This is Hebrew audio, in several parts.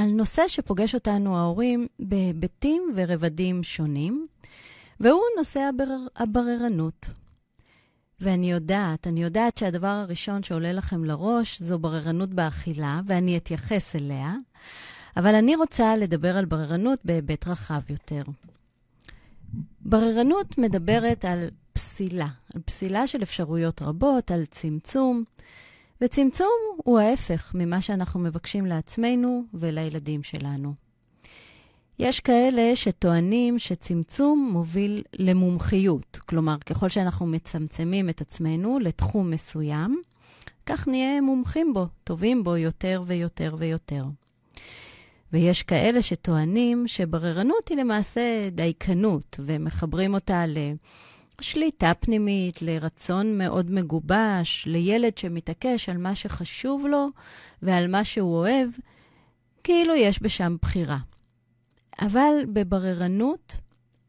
על נושא שפוגש אותנו ההורים בהיבטים ורבדים שונים, והוא נושא הבר... הבררנות. ואני יודעת, אני יודעת שהדבר הראשון שעולה לכם לראש זו בררנות באכילה, ואני אתייחס אליה, אבל אני רוצה לדבר על בררנות בהיבט רחב יותר. בררנות מדברת על פסילה, על פסילה של אפשרויות רבות, על צמצום, וצמצום הוא ההפך ממה שאנחנו מבקשים לעצמנו ולילדים שלנו. יש כאלה שטוענים שצמצום מוביל למומחיות. כלומר, ככל שאנחנו מצמצמים את עצמנו לתחום מסוים, כך נהיה מומחים בו, טובים בו יותר ויותר ויותר. ויש כאלה שטוענים שבררנות היא למעשה דייקנות, ומחברים אותה לשליטה פנימית, לרצון מאוד מגובש, לילד שמתעקש על מה שחשוב לו ועל מה שהוא אוהב, כאילו יש בשם בחירה. אבל בבררנות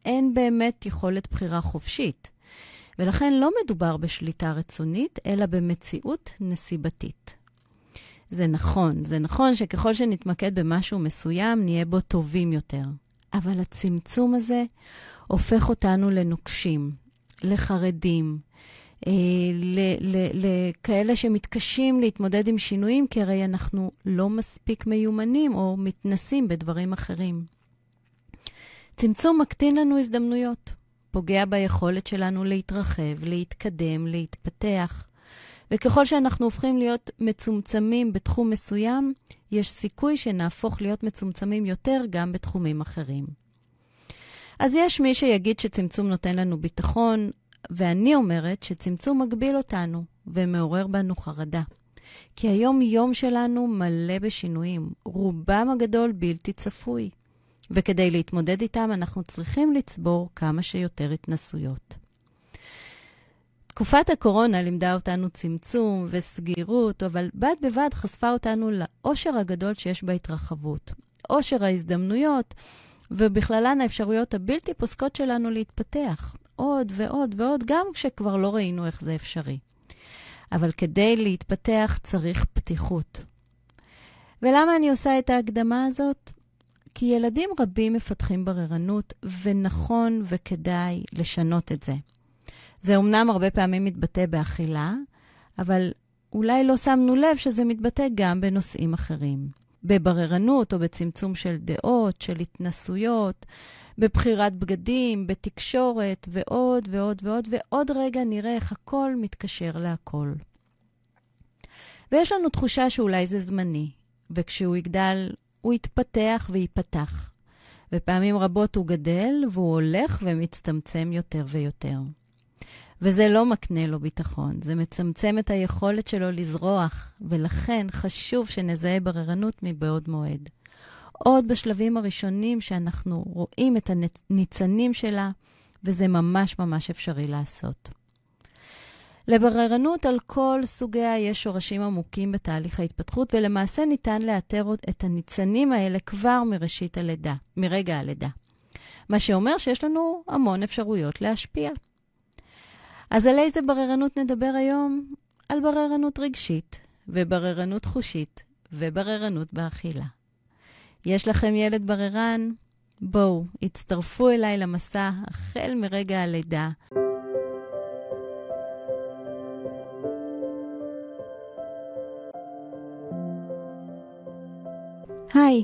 אין באמת יכולת בחירה חופשית, ולכן לא מדובר בשליטה רצונית, אלא במציאות נסיבתית. זה נכון, זה נכון שככל שנתמקד במשהו מסוים, נהיה בו טובים יותר. אבל הצמצום הזה הופך אותנו לנוקשים, לחרדים, אה, לכאלה שמתקשים להתמודד עם שינויים, כי הרי אנחנו לא מספיק מיומנים או מתנסים בדברים אחרים. צמצום מקטין לנו הזדמנויות, פוגע ביכולת שלנו להתרחב, להתקדם, להתפתח. וככל שאנחנו הופכים להיות מצומצמים בתחום מסוים, יש סיכוי שנהפוך להיות מצומצמים יותר גם בתחומים אחרים. אז יש מי שיגיד שצמצום נותן לנו ביטחון, ואני אומרת שצמצום מגביל אותנו ומעורר בנו חרדה. כי היום-יום שלנו מלא בשינויים, רובם הגדול בלתי צפוי. וכדי להתמודד איתם אנחנו צריכים לצבור כמה שיותר התנסויות. תקופת הקורונה לימדה אותנו צמצום וסגירות, אבל בד בבד חשפה אותנו לאושר הגדול שיש בהתרחבות. אושר ההזדמנויות, ובכללן האפשרויות הבלתי פוסקות שלנו להתפתח. עוד ועוד ועוד, גם כשכבר לא ראינו איך זה אפשרי. אבל כדי להתפתח צריך פתיחות. ולמה אני עושה את ההקדמה הזאת? כי ילדים רבים מפתחים בררנות, ונכון וכדאי לשנות את זה. זה אומנם הרבה פעמים מתבטא באכילה, אבל אולי לא שמנו לב שזה מתבטא גם בנושאים אחרים. בבררנות או בצמצום של דעות, של התנסויות, בבחירת בגדים, בתקשורת, ועוד ועוד ועוד, ועוד רגע נראה איך הכל מתקשר להכל. ויש לנו תחושה שאולי זה זמני, וכשהוא יגדל הוא יתפתח וייפתח. ופעמים רבות הוא גדל והוא הולך ומצטמצם יותר ויותר. וזה לא מקנה לו ביטחון, זה מצמצם את היכולת שלו לזרוח, ולכן חשוב שנזהה בררנות מבעוד מועד. עוד בשלבים הראשונים שאנחנו רואים את הניצנים שלה, וזה ממש ממש אפשרי לעשות. לבררנות על כל סוגיה יש שורשים עמוקים בתהליך ההתפתחות, ולמעשה ניתן לאתר את הניצנים האלה כבר מראשית הלידה, מרגע הלידה. מה שאומר שיש לנו המון אפשרויות להשפיע. אז על איזה בררנות נדבר היום? על בררנות רגשית, ובררנות חושית, ובררנות באכילה. יש לכם ילד בררן? בואו, הצטרפו אליי למסע החל מרגע הלידה. היי,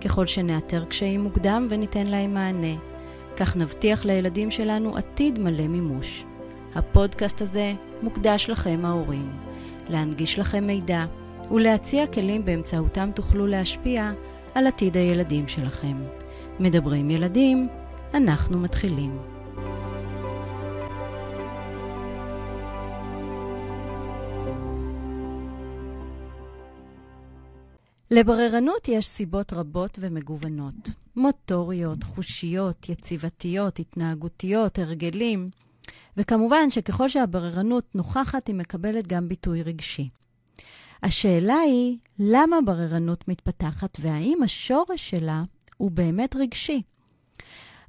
ככל שנאתר קשיים מוקדם וניתן להם מענה, כך נבטיח לילדים שלנו עתיד מלא מימוש. הפודקאסט הזה מוקדש לכם ההורים, להנגיש לכם מידע ולהציע כלים באמצעותם תוכלו להשפיע על עתיד הילדים שלכם. מדברים ילדים, אנחנו מתחילים. לבררנות יש סיבות רבות ומגוונות. מוטוריות, חושיות, יציבתיות, התנהגותיות, הרגלים, וכמובן שככל שהבררנות נוכחת, היא מקבלת גם ביטוי רגשי. השאלה היא, למה בררנות מתפתחת והאם השורש שלה הוא באמת רגשי?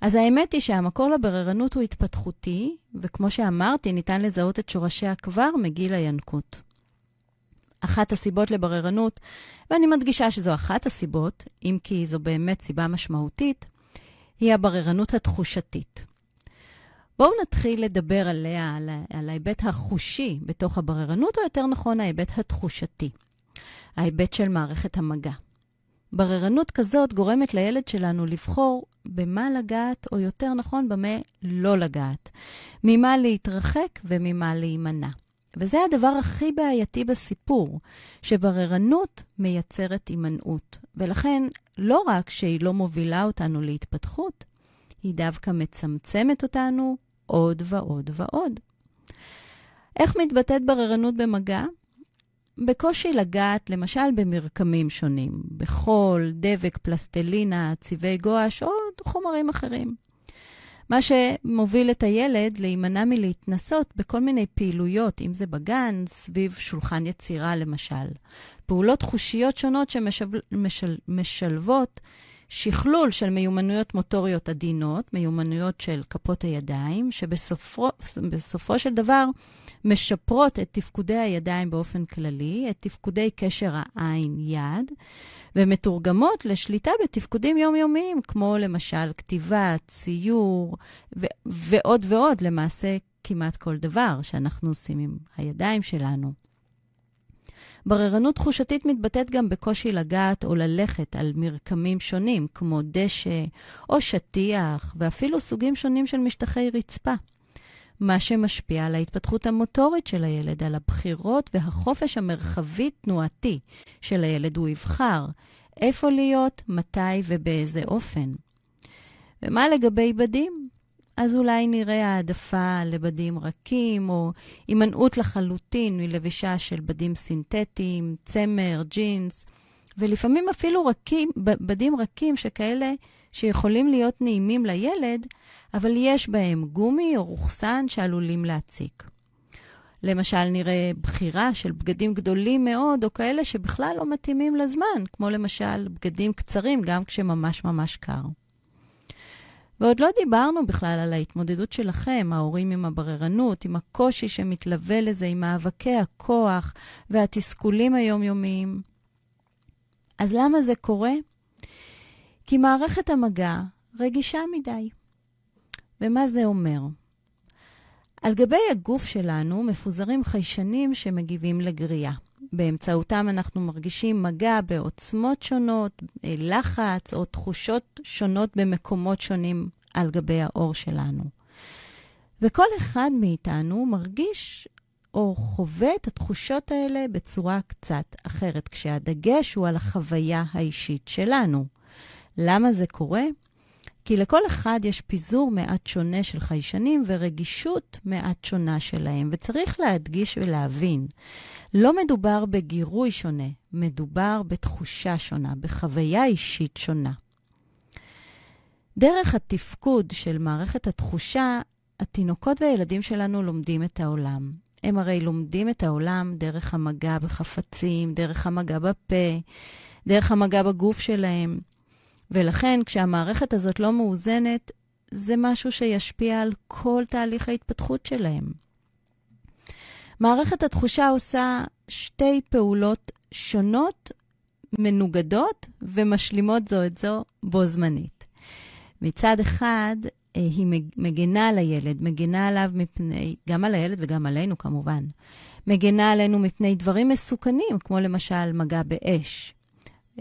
אז האמת היא שהמקור לבררנות הוא התפתחותי, וכמו שאמרתי, ניתן לזהות את שורשיה כבר מגיל הינקות. אחת הסיבות לבררנות, ואני מדגישה שזו אחת הסיבות, אם כי זו באמת סיבה משמעותית, היא הבררנות התחושתית. בואו נתחיל לדבר עליה, על, על ההיבט החושי בתוך הבררנות, או יותר נכון, ההיבט התחושתי, ההיבט של מערכת המגע. בררנות כזאת גורמת לילד שלנו לבחור במה לגעת, או יותר נכון, במה לא לגעת. ממה להתרחק וממה להימנע. וזה הדבר הכי בעייתי בסיפור, שבררנות מייצרת הימנעות. ולכן, לא רק שהיא לא מובילה אותנו להתפתחות, היא דווקא מצמצמת אותנו עוד ועוד ועוד. איך מתבטאת בררנות במגע? בקושי לגעת, למשל, במרקמים שונים, בחול, דבק, פלסטלינה, צבעי גואש או חומרים אחרים. מה שמוביל את הילד להימנע מלהתנסות בכל מיני פעילויות, אם זה בגן, סביב שולחן יצירה למשל. פעולות חושיות שונות שמשלבות שכלול של מיומנויות מוטוריות עדינות, מיומנויות של כפות הידיים, שבסופו של דבר משפרות את תפקודי הידיים באופן כללי, את תפקודי קשר העין-יד, ומתורגמות לשליטה בתפקודים יומיומיים, כמו למשל כתיבה, ציור, ו- ועוד ועוד, למעשה כמעט כל דבר שאנחנו עושים עם הידיים שלנו. בררנות תחושתית מתבטאת גם בקושי לגעת או ללכת על מרקמים שונים, כמו דשא או שטיח, ואפילו סוגים שונים של משטחי רצפה. מה שמשפיע על ההתפתחות המוטורית של הילד, על הבחירות והחופש המרחבי-תנועתי של הילד. הוא יבחר איפה להיות, מתי ובאיזה אופן. ומה לגבי בדים? אז אולי נראה העדפה לבדים רכים, או הימנעות לחלוטין מלבישה של בדים סינתטיים, צמר, ג'ינס, ולפעמים אפילו רכים, בדים רכים שכאלה שיכולים להיות נעימים לילד, אבל יש בהם גומי או רוכסן שעלולים להציק. למשל, נראה בחירה של בגדים גדולים מאוד, או כאלה שבכלל לא מתאימים לזמן, כמו למשל בגדים קצרים, גם כשממש ממש קר. ועוד לא דיברנו בכלל על ההתמודדות שלכם, ההורים עם הבררנות, עם הקושי שמתלווה לזה, עם מאבקי הכוח והתסכולים היומיומיים. אז למה זה קורה? כי מערכת המגע רגישה מדי. ומה זה אומר? על גבי הגוף שלנו מפוזרים חיישנים שמגיבים לגריעה. באמצעותם אנחנו מרגישים מגע בעוצמות שונות, לחץ או תחושות שונות במקומות שונים על גבי האור שלנו. וכל אחד מאיתנו מרגיש או חווה את התחושות האלה בצורה קצת אחרת, כשהדגש הוא על החוויה האישית שלנו. למה זה קורה? כי לכל אחד יש פיזור מעט שונה של חיישנים ורגישות מעט שונה שלהם, וצריך להדגיש ולהבין, לא מדובר בגירוי שונה, מדובר בתחושה שונה, בחוויה אישית שונה. דרך התפקוד של מערכת התחושה, התינוקות והילדים שלנו לומדים את העולם. הם הרי לומדים את העולם דרך המגע בחפצים, דרך המגע בפה, דרך המגע בגוף שלהם. ולכן, כשהמערכת הזאת לא מאוזנת, זה משהו שישפיע על כל תהליך ההתפתחות שלהם. מערכת התחושה עושה שתי פעולות שונות, מנוגדות ומשלימות זו את זו בו זמנית. מצד אחד, אה, היא מגנה על הילד, מגנה עליו מפני, גם על הילד וגם עלינו כמובן, מגנה עלינו מפני דברים מסוכנים, כמו למשל מגע באש,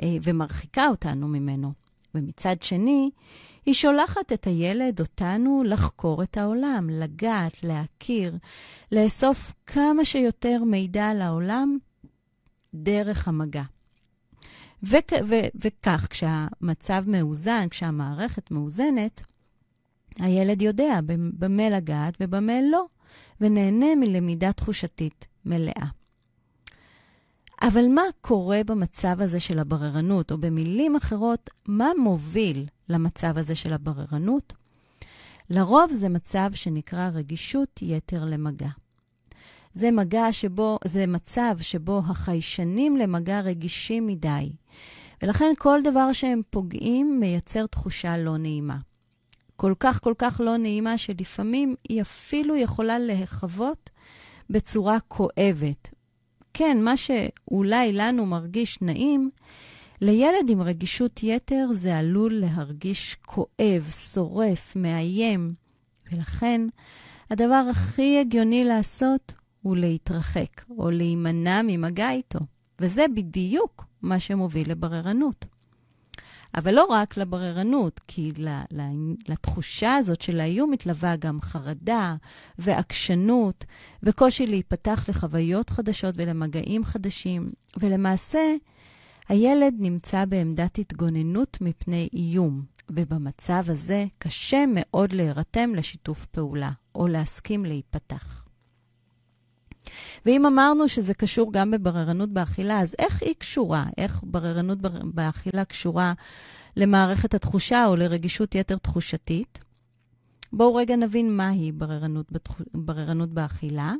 אה, ומרחיקה אותנו ממנו. ומצד שני, היא שולחת את הילד, אותנו, לחקור את העולם, לגעת, להכיר, לאסוף כמה שיותר מידע על העולם דרך המגע. וכ- ו- וכך, כשהמצב מאוזן, כשהמערכת מאוזנת, הילד יודע במה לגעת ובמה לא, ונהנה מלמידה תחושתית מלאה. אבל מה קורה במצב הזה של הבררנות, או במילים אחרות, מה מוביל למצב הזה של הבררנות? לרוב זה מצב שנקרא רגישות יתר למגע. זה מגע שבו, זה מצב שבו החיישנים למגע רגישים מדי, ולכן כל דבר שהם פוגעים מייצר תחושה לא נעימה. כל כך כל כך לא נעימה, שלפעמים היא אפילו יכולה להיחוות בצורה כואבת. כן, מה שאולי לנו מרגיש נעים, לילד עם רגישות יתר זה עלול להרגיש כואב, שורף, מאיים, ולכן הדבר הכי הגיוני לעשות הוא להתרחק או להימנע ממגע איתו, וזה בדיוק מה שמוביל לבררנות. אבל לא רק לבררנות, כי לתחושה הזאת של האיום מתלווה גם חרדה ועקשנות וקושי להיפתח לחוויות חדשות ולמגעים חדשים, ולמעשה, הילד נמצא בעמדת התגוננות מפני איום, ובמצב הזה קשה מאוד להירתם לשיתוף פעולה או להסכים להיפתח. ואם אמרנו שזה קשור גם בבררנות באכילה, אז איך היא קשורה? איך בררנות באכילה קשורה למערכת התחושה או לרגישות יתר תחושתית? בואו רגע נבין מהי בררנות, בתח... בררנות באכילה.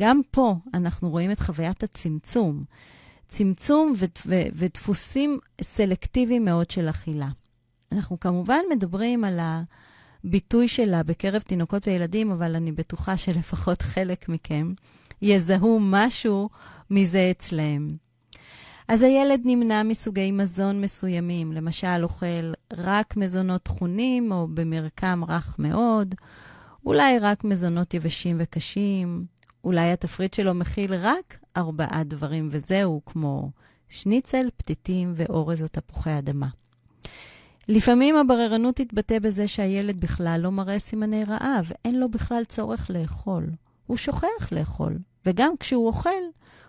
גם פה אנחנו רואים את חוויית הצמצום. צמצום ו- ו- ודפוסים סלקטיביים מאוד של אכילה. אנחנו כמובן מדברים על הביטוי שלה בקרב תינוקות וילדים, אבל אני בטוחה שלפחות חלק מכם יזהו משהו מזה אצלם. אז הילד נמנע מסוגי מזון מסוימים, למשל אוכל רק מזונות טחונים או במרקם רך מאוד, אולי רק מזונות יבשים וקשים, אולי התפריט שלו מכיל רק ארבעה דברים וזהו, כמו שניצל, פתיתים ואורז או תפוחי אדמה. לפעמים הבררנות תתבטא בזה שהילד בכלל לא מראה סימני רעב, אין לו בכלל צורך לאכול. הוא שוכח לאכול, וגם כשהוא אוכל,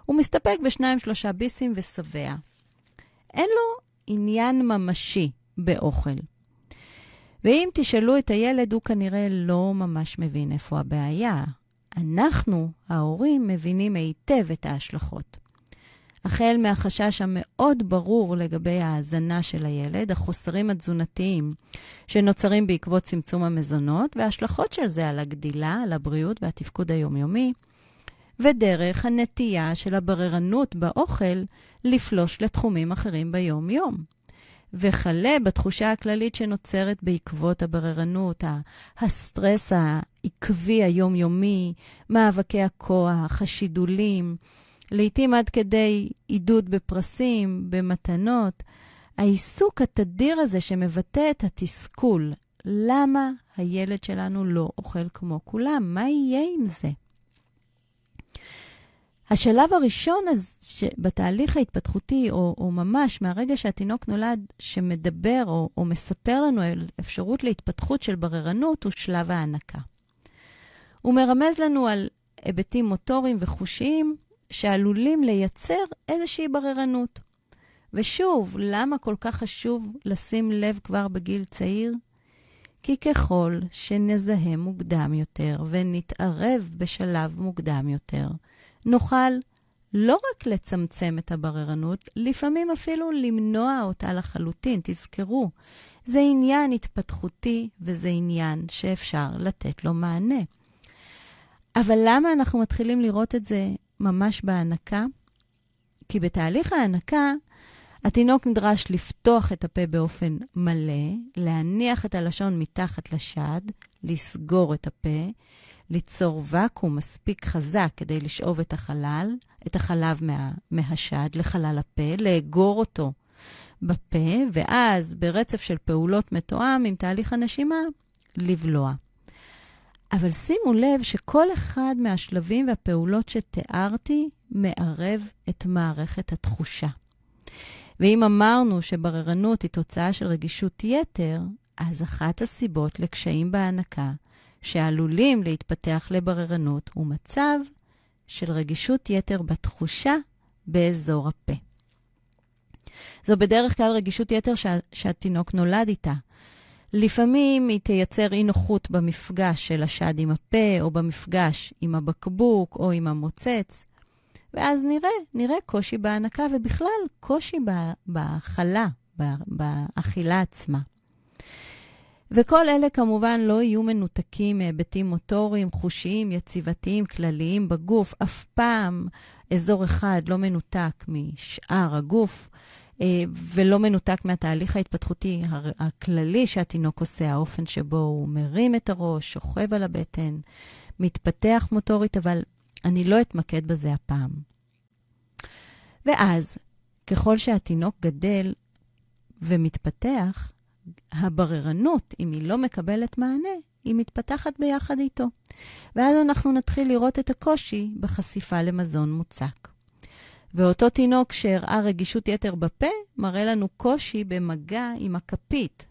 הוא מסתפק בשניים-שלושה ביסים ושבע. אין לו עניין ממשי באוכל. ואם תשאלו את הילד, הוא כנראה לא ממש מבין איפה הבעיה. אנחנו, ההורים, מבינים היטב את ההשלכות. החל מהחשש המאוד ברור לגבי ההאזנה של הילד, החוסרים התזונתיים שנוצרים בעקבות צמצום המזונות, וההשלכות של זה על הגדילה, על הבריאות והתפקוד היומיומי, ודרך הנטייה של הבררנות באוכל לפלוש לתחומים אחרים ביום-יום. וכלה בתחושה הכללית שנוצרת בעקבות הבררנות, הסטרס העקבי היומיומי, מאבקי הכוח, השידולים, לעתים עד כדי עידוד בפרסים, במתנות. העיסוק התדיר הזה שמבטא את התסכול, למה הילד שלנו לא אוכל כמו כולם? מה יהיה עם זה? השלב הראשון אז, בתהליך ההתפתחותי, או, או ממש מהרגע שהתינוק נולד, שמדבר או, או מספר לנו על אפשרות להתפתחות של בררנות, הוא שלב ההנקה. הוא מרמז לנו על היבטים מוטוריים וחושיים שעלולים לייצר איזושהי בררנות. ושוב, למה כל כך חשוב לשים לב כבר בגיל צעיר? כי ככל שנזהה מוקדם יותר ונתערב בשלב מוקדם יותר, נוכל לא רק לצמצם את הבררנות, לפעמים אפילו למנוע אותה לחלוטין. תזכרו, זה עניין התפתחותי וזה עניין שאפשר לתת לו מענה. אבל למה אנחנו מתחילים לראות את זה ממש בהנקה? כי בתהליך ההנקה, התינוק נדרש לפתוח את הפה באופן מלא, להניח את הלשון מתחת לשד, לסגור את הפה, ליצור ואקום מספיק חזק כדי לשאוב את החלל, את החלב מה, מהשד לחלל הפה, לאגור אותו בפה, ואז ברצף של פעולות מתואם עם תהליך הנשימה, לבלוע. אבל שימו לב שכל אחד מהשלבים והפעולות שתיארתי מערב את מערכת התחושה. ואם אמרנו שבררנות היא תוצאה של רגישות יתר, אז אחת הסיבות לקשיים בהנקה שעלולים להתפתח לבררנות הוא מצב של רגישות יתר בתחושה באזור הפה. זו בדרך כלל רגישות יתר שה, שהתינוק נולד איתה. לפעמים היא תייצר אי נוחות במפגש של השד עם הפה, או במפגש עם הבקבוק או עם המוצץ, ואז נראה, נראה קושי בהנקה ובכלל קושי בהאכלה, באכילה עצמה. וכל אלה כמובן לא יהיו מנותקים מהיבטים מוטוריים, חושיים, יציבתיים, כלליים בגוף. אף פעם אזור אחד לא מנותק משאר הגוף. אה, ולא מנותק מהתהליך ההתפתחותי הכללי שהתינוק עושה, האופן שבו הוא מרים את הראש, שוכב על הבטן, מתפתח מוטורית, אבל אני לא אתמקד בזה הפעם. ואז, ככל שהתינוק גדל ומתפתח, הבררנות, אם היא לא מקבלת מענה, היא מתפתחת ביחד איתו. ואז אנחנו נתחיל לראות את הקושי בחשיפה למזון מוצק. ואותו תינוק שהראה רגישות יתר בפה, מראה לנו קושי במגע עם הכפית.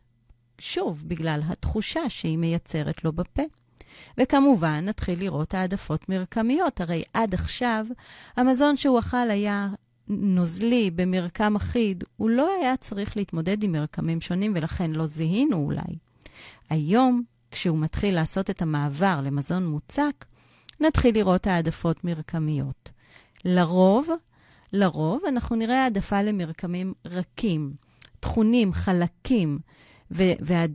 שוב, בגלל התחושה שהיא מייצרת לו בפה. וכמובן, נתחיל לראות העדפות מרקמיות. הרי עד עכשיו, המזון שהוא אכל היה נוזלי במרקם אחיד, הוא לא היה צריך להתמודד עם מרקמים שונים, ולכן לא זיהינו אולי. היום, כשהוא מתחיל לעשות את המעבר למזון מוצק, נתחיל לראות העדפות מרקמיות. לרוב, לרוב אנחנו נראה העדפה למרקמים רכים, טחונים, חלקים,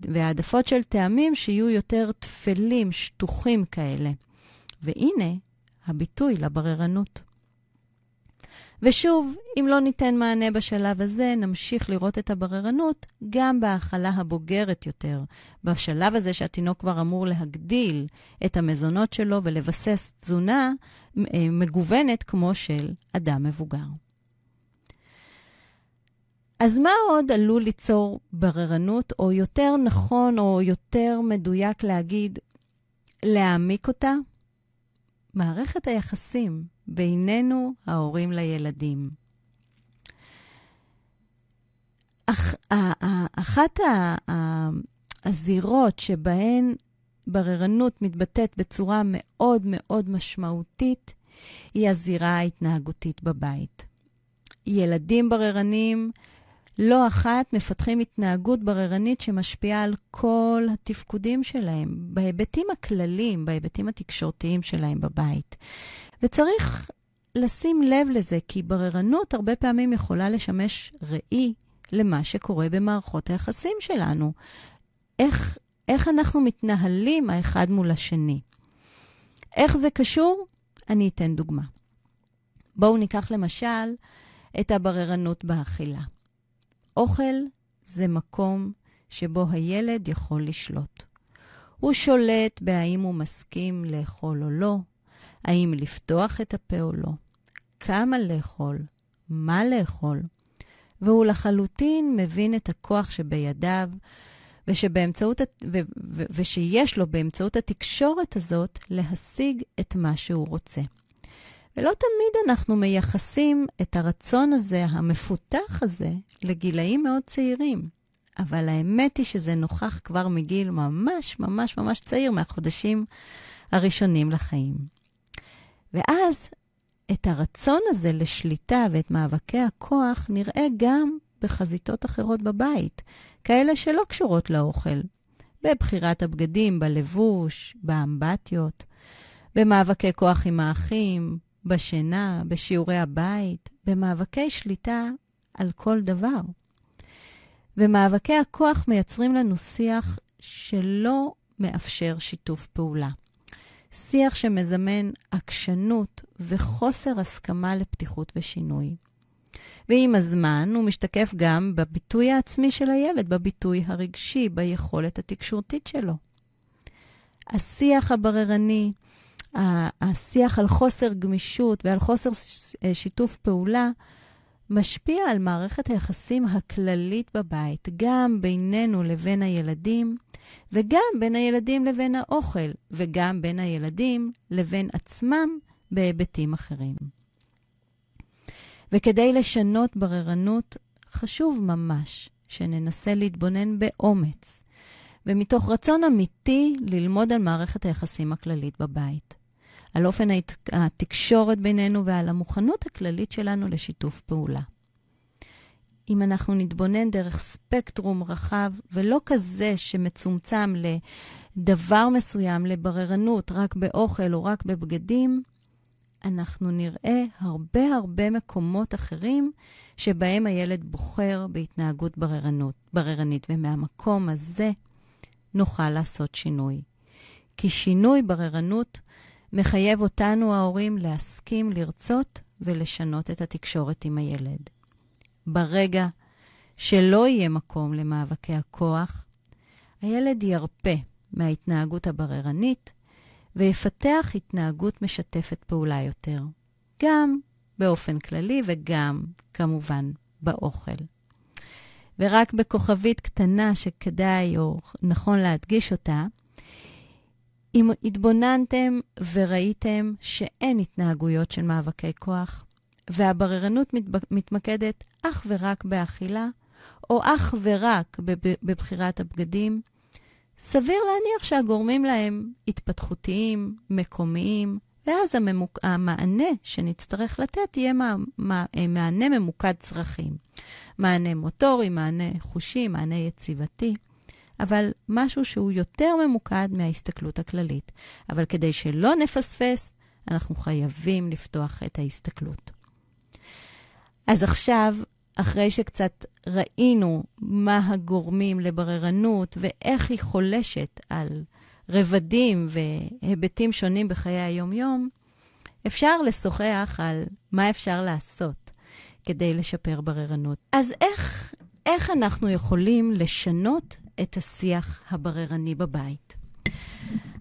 והעדפות של טעמים שיהיו יותר תפלים, שטוחים כאלה. והנה הביטוי לבררנות. ושוב, אם לא ניתן מענה בשלב הזה, נמשיך לראות את הבררנות גם בהאכלה הבוגרת יותר. בשלב הזה שהתינוק כבר אמור להגדיל את המזונות שלו ולבסס תזונה אה, מגוונת כמו של אדם מבוגר. אז מה עוד עלול ליצור בררנות, או יותר נכון או יותר מדויק להגיד, להעמיק אותה? מערכת היחסים בינינו, ההורים לילדים. אח, אחת הזירות שבהן בררנות מתבטאת בצורה מאוד מאוד משמעותית היא הזירה ההתנהגותית בבית. ילדים בררנים לא אחת מפתחים התנהגות בררנית שמשפיעה על כל התפקודים שלהם, בהיבטים הכלליים, בהיבטים התקשורתיים שלהם בבית. וצריך לשים לב לזה, כי בררנות הרבה פעמים יכולה לשמש ראי למה שקורה במערכות היחסים שלנו. איך, איך אנחנו מתנהלים האחד מול השני. איך זה קשור? אני אתן דוגמה. בואו ניקח למשל את הבררנות באכילה. אוכל זה מקום שבו הילד יכול לשלוט. הוא שולט בהאם הוא מסכים לאכול או לא, האם לפתוח את הפה או לא, כמה לאכול, מה לאכול, והוא לחלוטין מבין את הכוח שבידיו, ושבאמצעות, ו, ו, ושיש לו באמצעות התקשורת הזאת להשיג את מה שהוא רוצה. ולא תמיד אנחנו מייחסים את הרצון הזה, המפותח הזה, לגילאים מאוד צעירים. אבל האמת היא שזה נוכח כבר מגיל ממש ממש ממש צעיר, מהחודשים הראשונים לחיים. ואז את הרצון הזה לשליטה ואת מאבקי הכוח נראה גם בחזיתות אחרות בבית, כאלה שלא קשורות לאוכל, בבחירת הבגדים, בלבוש, באמבטיות, במאבקי כוח עם האחים, בשינה, בשיעורי הבית, במאבקי שליטה על כל דבר. ומאבקי הכוח מייצרים לנו שיח שלא מאפשר שיתוף פעולה. שיח שמזמן עקשנות וחוסר הסכמה לפתיחות ושינוי. ועם הזמן הוא משתקף גם בביטוי העצמי של הילד, בביטוי הרגשי, ביכולת התקשורתית שלו. השיח הבררני, השיח על חוסר גמישות ועל חוסר אה, שיתוף פעולה משפיע על מערכת היחסים הכללית בבית, גם בינינו לבין הילדים, וגם בין הילדים לבין האוכל, וגם בין הילדים לבין עצמם בהיבטים אחרים. וכדי לשנות בררנות, חשוב ממש שננסה להתבונן באומץ, ומתוך רצון אמיתי ללמוד על מערכת היחסים הכללית בבית. על אופן התקשורת בינינו ועל המוכנות הכללית שלנו לשיתוף פעולה. אם אנחנו נתבונן דרך ספקטרום רחב, ולא כזה שמצומצם לדבר מסוים, לבררנות, רק באוכל או רק בבגדים, אנחנו נראה הרבה הרבה מקומות אחרים שבהם הילד בוחר בהתנהגות בררנות, בררנית, ומהמקום הזה נוכל לעשות שינוי. כי שינוי בררנות מחייב אותנו, ההורים, להסכים, לרצות ולשנות את התקשורת עם הילד. ברגע שלא יהיה מקום למאבקי הכוח, הילד ירפה מההתנהגות הבררנית ויפתח התנהגות משתפת פעולה יותר, גם באופן כללי וגם, כמובן, באוכל. ורק בכוכבית קטנה שכדאי או נכון להדגיש אותה, אם התבוננתם וראיתם שאין התנהגויות של מאבקי כוח, והבררנות מתמקדת אך ורק באכילה, או אך ורק בבחירת הבגדים, סביר להניח שהגורמים להם התפתחותיים, מקומיים, ואז הממוק... המענה שנצטרך לתת יהיה מע... מע... מענה ממוקד צרכים. מענה מוטורי, מענה חושי, מענה יציבתי, אבל משהו שהוא יותר ממוקד מההסתכלות הכללית. אבל כדי שלא נפספס, אנחנו חייבים לפתוח את ההסתכלות. אז עכשיו אחרי שקצת ראינו מה הגורמים לבררנות ואיך היא חולשת על רבדים והיבטים שונים בחיי היום-יום, אפשר לשוחח על מה אפשר לעשות כדי לשפר בררנות. אז איך, איך אנחנו יכולים לשנות את השיח הבררני בבית?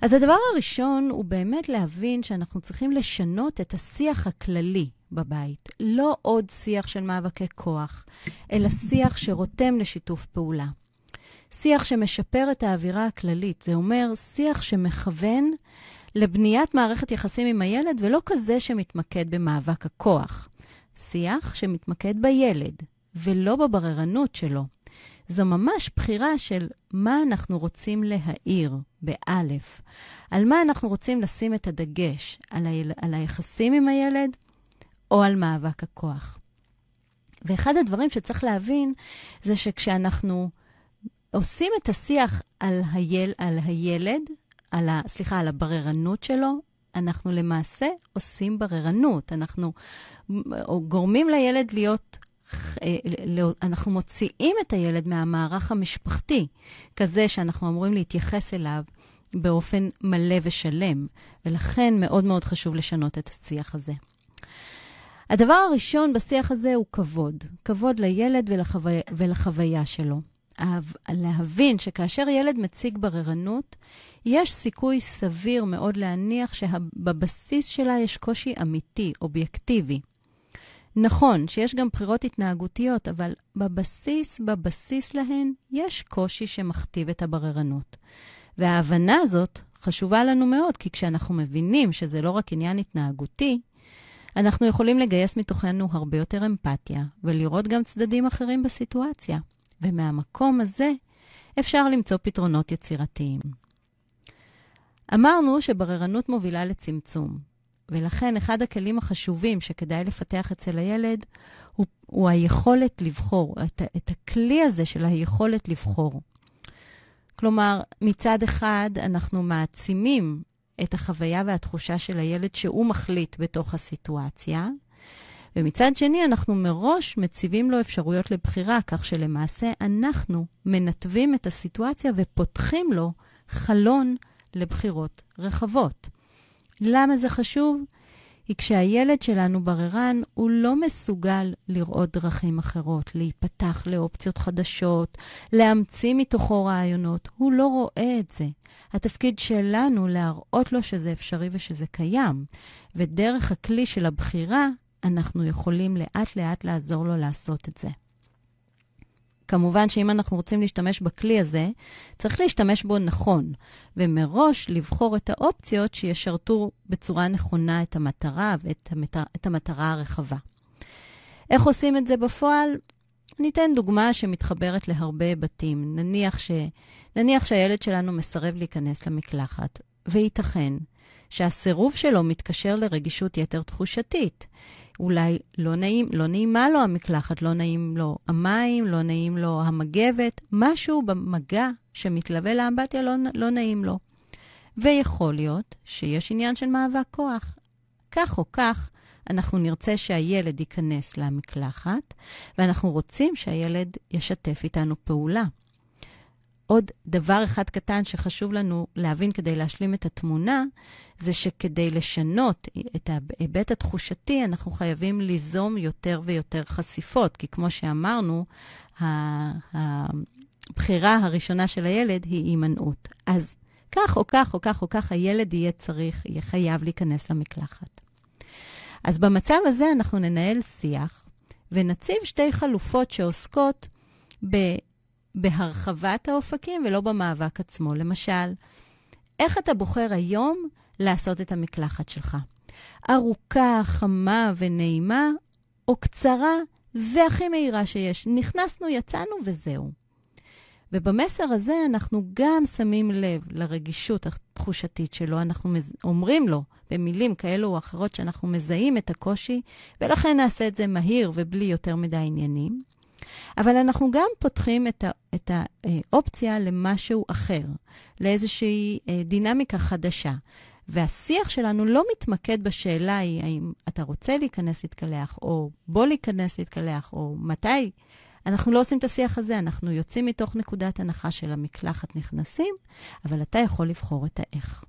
אז הדבר הראשון הוא באמת להבין שאנחנו צריכים לשנות את השיח הכללי בבית. לא עוד שיח של מאבקי כוח, אלא שיח שרותם לשיתוף פעולה. שיח שמשפר את האווירה הכללית. זה אומר שיח שמכוון לבניית מערכת יחסים עם הילד, ולא כזה שמתמקד במאבק הכוח. שיח שמתמקד בילד, ולא בבררנות שלו. זו ממש בחירה של מה אנחנו רוצים להעיר, באלף. על מה אנחנו רוצים לשים את הדגש, על, היל... על היחסים עם הילד או על מאבק הכוח. ואחד הדברים שצריך להבין זה שכשאנחנו עושים את השיח על, היל, על הילד, על ה, סליחה, על הבררנות שלו, אנחנו למעשה עושים בררנות. אנחנו גורמים לילד להיות, אנחנו מוציאים את הילד מהמערך המשפחתי, כזה שאנחנו אמורים להתייחס אליו באופן מלא ושלם, ולכן מאוד מאוד חשוב לשנות את השיח הזה. הדבר הראשון בשיח הזה הוא כבוד. כבוד לילד ולחוו... ולחוויה שלו. להבין שכאשר ילד מציג בררנות, יש סיכוי סביר מאוד להניח שבבסיס שלה יש קושי אמיתי, אובייקטיבי. נכון שיש גם בחירות התנהגותיות, אבל בבסיס, בבסיס להן, יש קושי שמכתיב את הבררנות. וההבנה הזאת חשובה לנו מאוד, כי כשאנחנו מבינים שזה לא רק עניין התנהגותי, אנחנו יכולים לגייס מתוכנו הרבה יותר אמפתיה ולראות גם צדדים אחרים בסיטואציה. ומהמקום הזה אפשר למצוא פתרונות יצירתיים. אמרנו שבררנות מובילה לצמצום, ולכן אחד הכלים החשובים שכדאי לפתח אצל הילד הוא, הוא היכולת לבחור, את, את הכלי הזה של היכולת לבחור. כלומר, מצד אחד אנחנו מעצימים את החוויה והתחושה של הילד שהוא מחליט בתוך הסיטואציה, ומצד שני, אנחנו מראש מציבים לו אפשרויות לבחירה, כך שלמעשה אנחנו מנתבים את הסיטואציה ופותחים לו חלון לבחירות רחבות. למה זה חשוב? היא כשהילד שלנו בררן, הוא לא מסוגל לראות דרכים אחרות, להיפתח לאופציות חדשות, להמציא מתוכו רעיונות. הוא לא רואה את זה. התפקיד שלנו להראות לו שזה אפשרי ושזה קיים. ודרך הכלי של הבחירה, אנחנו יכולים לאט-לאט לעזור לו לעשות את זה. כמובן שאם אנחנו רוצים להשתמש בכלי הזה, צריך להשתמש בו נכון, ומראש לבחור את האופציות שישרתו בצורה נכונה את המטרה ואת המטר, את המטרה הרחבה. איך עושים את זה בפועל? ניתן דוגמה שמתחברת להרבה היבטים. נניח, ש... נניח שהילד שלנו מסרב להיכנס למקלחת, וייתכן שהסירוב שלו מתקשר לרגישות יתר תחושתית. אולי לא, נעים, לא נעימה לו המקלחת, לא נעים לו המים, לא נעים לו המגבת, משהו במגע שמתלווה לאמבטיה לא, לא נעים לו. ויכול להיות שיש עניין של מאבק כוח. כך או כך, אנחנו נרצה שהילד ייכנס למקלחת, ואנחנו רוצים שהילד ישתף איתנו פעולה. עוד דבר אחד קטן שחשוב לנו להבין כדי להשלים את התמונה, זה שכדי לשנות את ההיבט התחושתי, אנחנו חייבים ליזום יותר ויותר חשיפות, כי כמו שאמרנו, הבחירה הראשונה של הילד היא הימנעות. אז כך או כך או כך או כך, הילד יהיה צריך, יהיה חייב להיכנס למקלחת. אז במצב הזה אנחנו ננהל שיח ונציב שתי חלופות שעוסקות ב... בהרחבת האופקים ולא במאבק עצמו. למשל, איך אתה בוחר היום לעשות את המקלחת שלך? ארוכה, חמה ונעימה, או קצרה והכי מהירה שיש. נכנסנו, יצאנו וזהו. ובמסר הזה אנחנו גם שמים לב לרגישות התחושתית שלו, אנחנו מז... אומרים לו במילים כאלו או אחרות שאנחנו מזהים את הקושי, ולכן נעשה את זה מהיר ובלי יותר מדי עניינים. אבל אנחנו גם פותחים את, ה, את האופציה למשהו אחר, לאיזושהי אה, דינמיקה חדשה. והשיח שלנו לא מתמקד בשאלה היא האם אתה רוצה להיכנס להתקלח, או בוא להיכנס להתקלח, או מתי. אנחנו לא עושים את השיח הזה, אנחנו יוצאים מתוך נקודת הנחה של המקלחת נכנסים, אבל אתה יכול לבחור את האיך.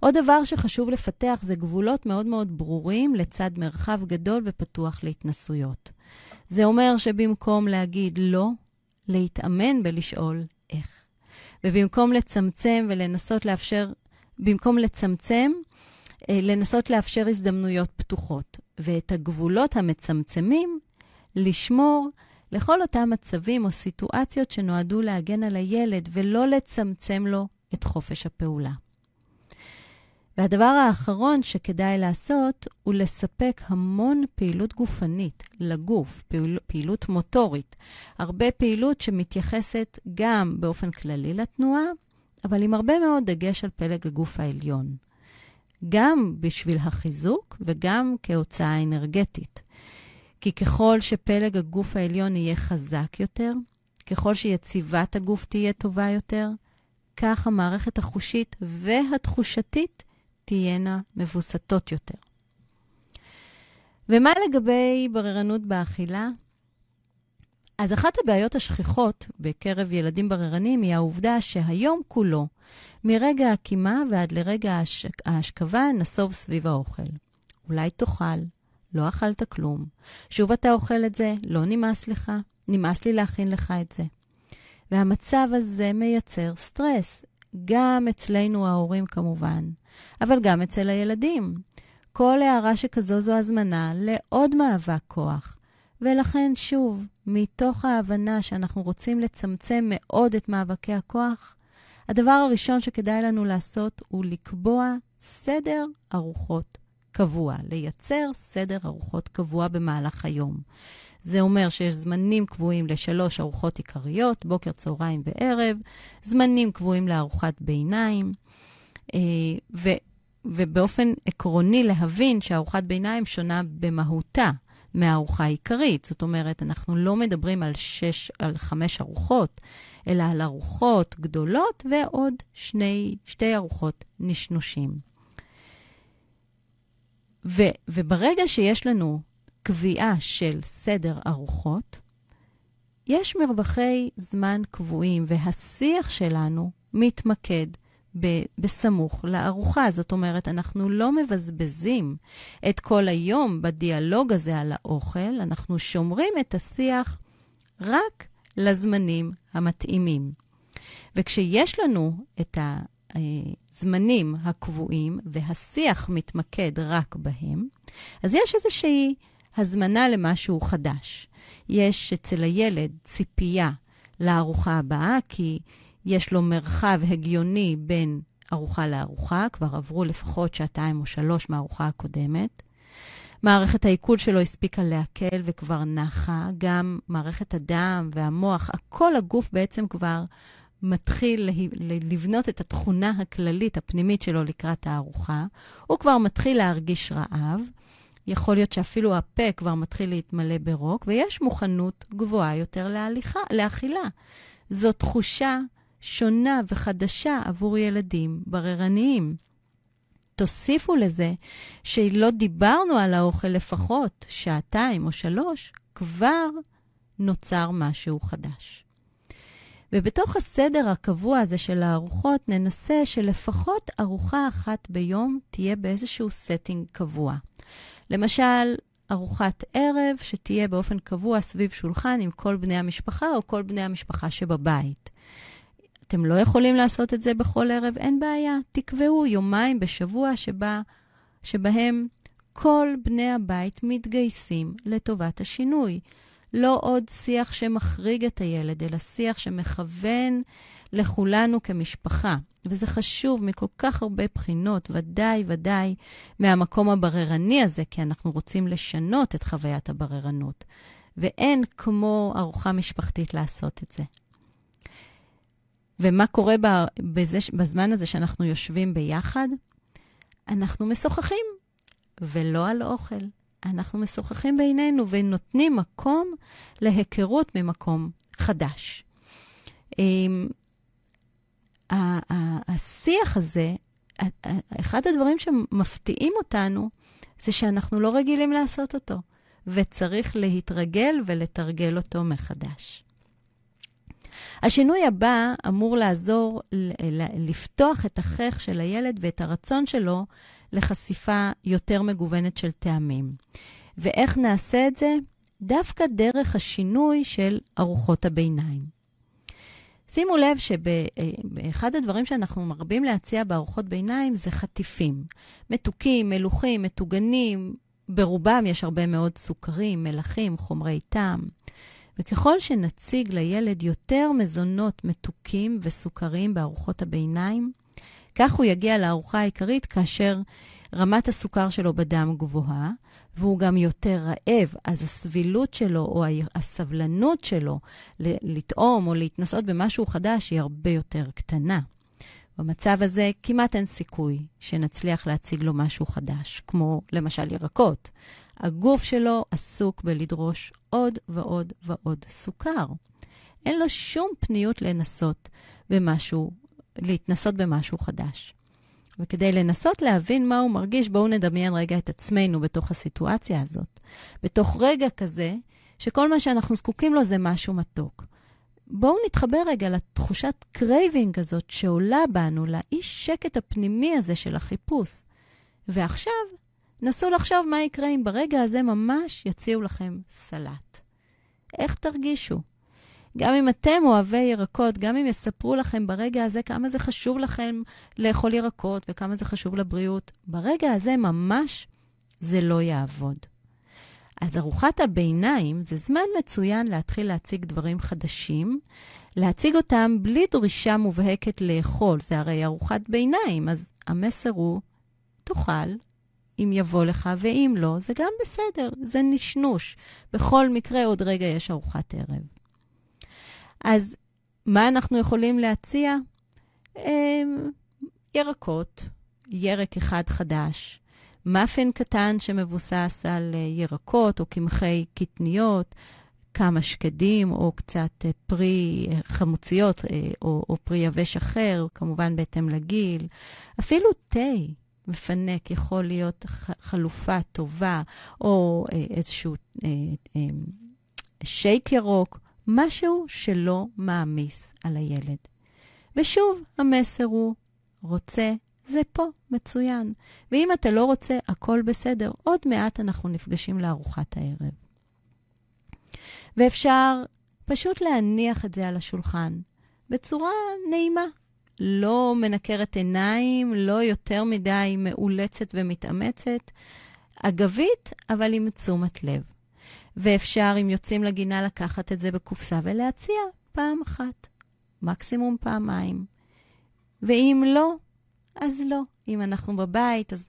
עוד דבר שחשוב לפתח זה גבולות מאוד מאוד ברורים לצד מרחב גדול ופתוח להתנסויות. זה אומר שבמקום להגיד לא, להתאמן בלשאול איך. ובמקום לצמצם ולנסות לאפשר, במקום לצמצם, אה, לנסות לאפשר הזדמנויות פתוחות. ואת הגבולות המצמצמים, לשמור לכל אותם מצבים או סיטואציות שנועדו להגן על הילד ולא לצמצם לו את חופש הפעולה. והדבר האחרון שכדאי לעשות הוא לספק המון פעילות גופנית לגוף, פעיל, פעילות מוטורית. הרבה פעילות שמתייחסת גם באופן כללי לתנועה, אבל עם הרבה מאוד דגש על פלג הגוף העליון. גם בשביל החיזוק וגם כהוצאה אנרגטית. כי ככל שפלג הגוף העליון יהיה חזק יותר, ככל שיציבת הגוף תהיה טובה יותר, כך המערכת החושית והתחושתית תהיינה מבוסתות יותר. ומה לגבי בררנות באכילה? אז אחת הבעיות השכיחות בקרב ילדים בררנים היא העובדה שהיום כולו, מרגע הקימה ועד לרגע ההשכבה, נסוב סביב האוכל. אולי תאכל, לא אכלת כלום. שוב אתה אוכל את זה, לא נמאס לך, נמאס לי להכין לך את זה. והמצב הזה מייצר סטרס, גם אצלנו ההורים כמובן, אבל גם אצל הילדים. כל הערה שכזו זו הזמנה לעוד מאבק כוח. ולכן, שוב, מתוך ההבנה שאנחנו רוצים לצמצם מאוד את מאבקי הכוח, הדבר הראשון שכדאי לנו לעשות הוא לקבוע סדר ארוחות קבוע, לייצר סדר ארוחות קבוע במהלך היום. זה אומר שיש זמנים קבועים לשלוש ארוחות עיקריות, בוקר, צהריים וערב, זמנים קבועים לארוחת ביניים, אה, ו, ובאופן עקרוני להבין שארוחת ביניים שונה במהותה מהארוחה העיקרית. זאת אומרת, אנחנו לא מדברים על, שש, על חמש ארוחות, אלא על ארוחות גדולות ועוד שני, שתי ארוחות נשנושים. ו, וברגע שיש לנו קביעה של סדר ארוחות, יש מרווחי זמן קבועים, והשיח שלנו מתמקד ב- בסמוך לארוחה. זאת אומרת, אנחנו לא מבזבזים את כל היום בדיאלוג הזה על האוכל, אנחנו שומרים את השיח רק לזמנים המתאימים. וכשיש לנו את הזמנים הקבועים והשיח מתמקד רק בהם, אז יש איזושהי הזמנה למשהו חדש. יש אצל הילד ציפייה לארוחה הבאה, כי יש לו מרחב הגיוני בין ארוחה לארוחה, כבר עברו לפחות שעתיים או שלוש מהארוחה הקודמת. מערכת העיכול שלו הספיקה להקל וכבר נחה, גם מערכת הדם והמוח, כל הגוף בעצם כבר מתחיל לבנות את התכונה הכללית הפנימית שלו לקראת הארוחה. הוא כבר מתחיל להרגיש רעב. יכול להיות שאפילו הפה כבר מתחיל להתמלא ברוק, ויש מוכנות גבוהה יותר להליכה, לאכילה. זו תחושה שונה וחדשה עבור ילדים בררניים. תוסיפו לזה שלא דיברנו על האוכל לפחות שעתיים או שלוש, כבר נוצר משהו חדש. ובתוך הסדר הקבוע הזה של הארוחות, ננסה שלפחות ארוחה אחת ביום תהיה באיזשהו setting קבוע. למשל, ארוחת ערב שתהיה באופן קבוע סביב שולחן עם כל בני המשפחה או כל בני המשפחה שבבית. אתם לא יכולים לעשות את זה בכל ערב, אין בעיה. תקבעו יומיים בשבוע שבה, שבהם כל בני הבית מתגייסים לטובת השינוי. לא עוד שיח שמחריג את הילד, אלא שיח שמכוון לכולנו כמשפחה. וזה חשוב מכל כך הרבה בחינות, ודאי ודאי מהמקום הבררני הזה, כי אנחנו רוצים לשנות את חוויית הבררנות. ואין כמו ארוחה משפחתית לעשות את זה. ומה קורה בזה, בזמן הזה שאנחנו יושבים ביחד? אנחנו משוחחים, ולא על אוכל. אנחנו משוחחים בינינו ונותנים מקום להיכרות ממקום חדש. אמ, השיח הזה, אחד הדברים שמפתיעים אותנו זה שאנחנו לא רגילים לעשות אותו, וצריך להתרגל ולתרגל אותו מחדש. השינוי הבא אמור לעזור לפתוח את החייך של הילד ואת הרצון שלו לחשיפה יותר מגוונת של טעמים. ואיך נעשה את זה? דווקא דרך השינוי של ארוחות הביניים. שימו לב שבאחד הדברים שאנחנו מרבים להציע בארוחות ביניים זה חטיפים. מתוקים, מלוכים, מטוגנים, ברובם יש הרבה מאוד סוכרים, מלחים, חומרי טעם. וככל שנציג לילד יותר מזונות מתוקים וסוכרים בארוחות הביניים, כך הוא יגיע לארוחה העיקרית כאשר רמת הסוכר שלו בדם גבוהה, והוא גם יותר רעב, אז הסבילות שלו או הסבלנות שלו לטעום או להתנסות במשהו חדש היא הרבה יותר קטנה. במצב הזה כמעט אין סיכוי שנצליח להציג לו משהו חדש, כמו למשל ירקות. הגוף שלו עסוק בלדרוש עוד ועוד ועוד סוכר. אין לו שום פניות לנסות במשהו, להתנסות במשהו חדש. וכדי לנסות להבין מה הוא מרגיש, בואו נדמיין רגע את עצמנו בתוך הסיטואציה הזאת. בתוך רגע כזה, שכל מה שאנחנו זקוקים לו זה משהו מתוק. בואו נתחבר רגע לתחושת craving הזאת שעולה בנו, לאי שקט הפנימי הזה של החיפוש. ועכשיו, נסו לחשוב מה יקרה אם ברגע הזה ממש יציעו לכם סלט. איך תרגישו? גם אם אתם אוהבי ירקות, גם אם יספרו לכם ברגע הזה כמה זה חשוב לכם לאכול ירקות וכמה זה חשוב לבריאות, ברגע הזה ממש זה לא יעבוד. אז ארוחת הביניים זה זמן מצוין להתחיל להציג דברים חדשים, להציג אותם בלי דרישה מובהקת לאכול. זה הרי ארוחת ביניים, אז המסר הוא, תאכל, אם יבוא לך, ואם לא, זה גם בסדר, זה נשנוש. בכל מקרה, עוד רגע יש ארוחת ערב. אז מה אנחנו יכולים להציע? אמ, ירקות, ירק אחד חדש, מאפן קטן שמבוסס על אה, ירקות או קמחי קטניות, כמה שקדים או קצת אה, פרי אה, חמוציות או, או פרי יבש אחר, כמובן בהתאם לגיל. אפילו תה מפנק יכול להיות חלופה טובה, או איזשהו שייק ירוק. משהו שלא מעמיס על הילד. ושוב, המסר הוא, רוצה, זה פה, מצוין. ואם אתה לא רוצה, הכל בסדר. עוד מעט אנחנו נפגשים לארוחת הערב. ואפשר פשוט להניח את זה על השולחן בצורה נעימה. לא מנקרת עיניים, לא יותר מדי מאולצת ומתאמצת. אגבית, אבל עם תשומת לב. ואפשר, אם יוצאים לגינה, לקחת את זה בקופסה ולהציע פעם אחת, מקסימום פעמיים. ואם לא, אז לא. אם אנחנו בבית, אז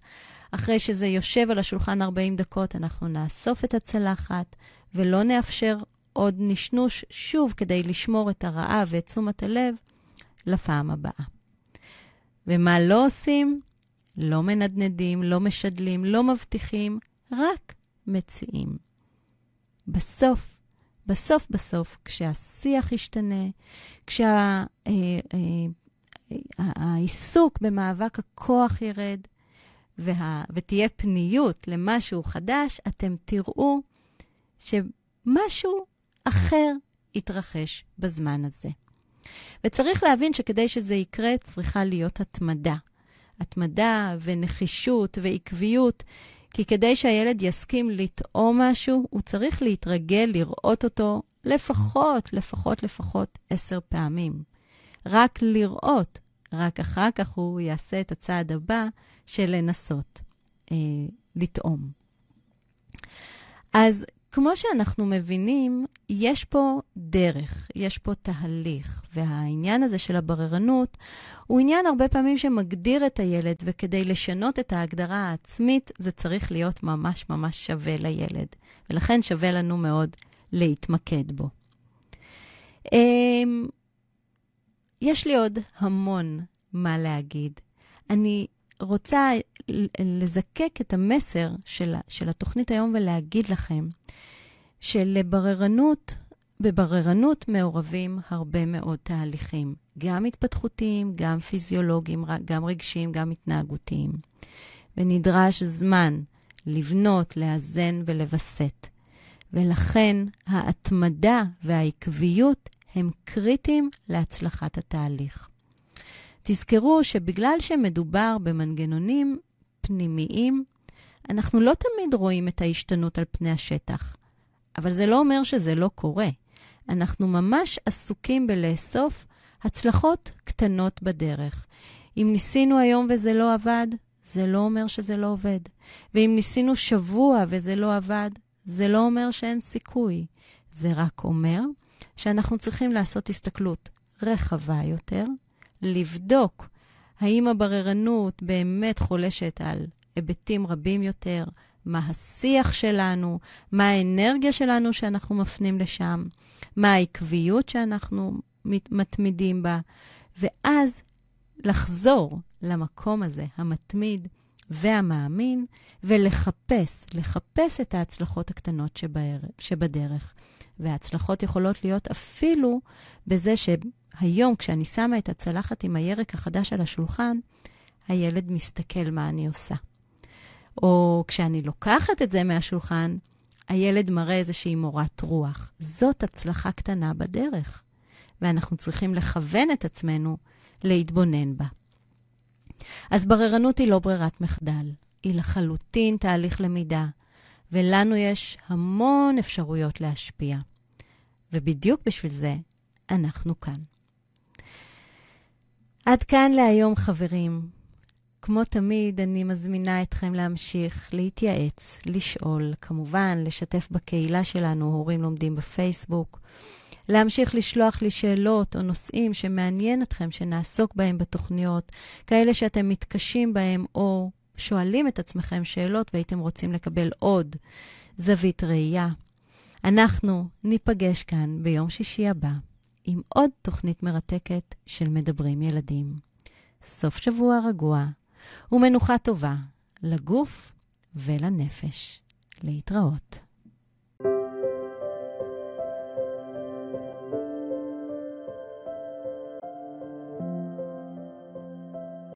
אחרי שזה יושב על השולחן 40 דקות, אנחנו נאסוף את הצלחת ולא נאפשר עוד נשנוש, שוב, כדי לשמור את הרעב ואת תשומת הלב לפעם הבאה. ומה לא עושים? לא מנדנדים, לא משדלים, לא מבטיחים, רק מציעים. בסוף, בסוף בסוף, כשהשיח ישתנה, כשהעיסוק אה, אה, במאבק הכוח ירד, וה, ותהיה פניות למשהו חדש, אתם תראו שמשהו אחר יתרחש בזמן הזה. וצריך להבין שכדי שזה יקרה, צריכה להיות התמדה. התמדה ונחישות ועקביות, כי כדי שהילד יסכים לטעום משהו, הוא צריך להתרגל לראות אותו לפחות, לפחות, לפחות עשר פעמים. רק לראות, רק אחר כך הוא יעשה את הצעד הבא של לנסות אה, לטעום. אז כמו שאנחנו מבינים, יש פה דרך, יש פה תהליך, והעניין הזה של הבררנות הוא עניין הרבה פעמים שמגדיר את הילד, וכדי לשנות את ההגדרה העצמית, זה צריך להיות ממש ממש שווה לילד, ולכן שווה לנו מאוד להתמקד בו. אמ, יש לי עוד המון מה להגיד. אני רוצה לזקק את המסר של, של התוכנית היום ולהגיד לכם שלבררנות, בבררנות מעורבים הרבה מאוד תהליכים, גם התפתחותיים, גם פיזיולוגיים, גם רגשיים, גם התנהגותיים. ונדרש זמן לבנות, לאזן ולווסת. ולכן ההתמדה והעקביות הם קריטיים להצלחת התהליך. תזכרו שבגלל שמדובר במנגנונים פנימיים, אנחנו לא תמיד רואים את ההשתנות על פני השטח. אבל זה לא אומר שזה לא קורה. אנחנו ממש עסוקים בלאסוף הצלחות קטנות בדרך. אם ניסינו היום וזה לא עבד, זה לא אומר שזה לא עובד. ואם ניסינו שבוע וזה לא עבד, זה לא אומר שאין סיכוי. זה רק אומר שאנחנו צריכים לעשות הסתכלות רחבה יותר, לבדוק האם הבררנות באמת חולשת על היבטים רבים יותר, מה השיח שלנו, מה האנרגיה שלנו שאנחנו מפנים לשם, מה העקביות שאנחנו מתמידים בה, ואז לחזור למקום הזה, המתמיד והמאמין, ולחפש, לחפש את ההצלחות הקטנות שבדרך. וההצלחות יכולות להיות אפילו בזה שהיום, כשאני שמה את הצלחת עם הירק החדש על השולחן, הילד מסתכל מה אני עושה. או כשאני לוקחת את זה מהשולחן, הילד מראה איזושהי מורת רוח. זאת הצלחה קטנה בדרך, ואנחנו צריכים לכוון את עצמנו להתבונן בה. אז בררנות היא לא ברירת מחדל, היא לחלוטין תהליך למידה, ולנו יש המון אפשרויות להשפיע. ובדיוק בשביל זה אנחנו כאן. עד כאן להיום, חברים. כמו תמיד, אני מזמינה אתכם להמשיך להתייעץ, לשאול, כמובן, לשתף בקהילה שלנו, הורים לומדים בפייסבוק, להמשיך לשלוח לי שאלות או נושאים שמעניין אתכם שנעסוק בהם בתוכניות, כאלה שאתם מתקשים בהם או שואלים את עצמכם שאלות והייתם רוצים לקבל עוד זווית ראייה. אנחנו ניפגש כאן ביום שישי הבא עם עוד תוכנית מרתקת של מדברים ילדים. סוף שבוע רגוע. ומנוחה טובה לגוף ולנפש. להתראות.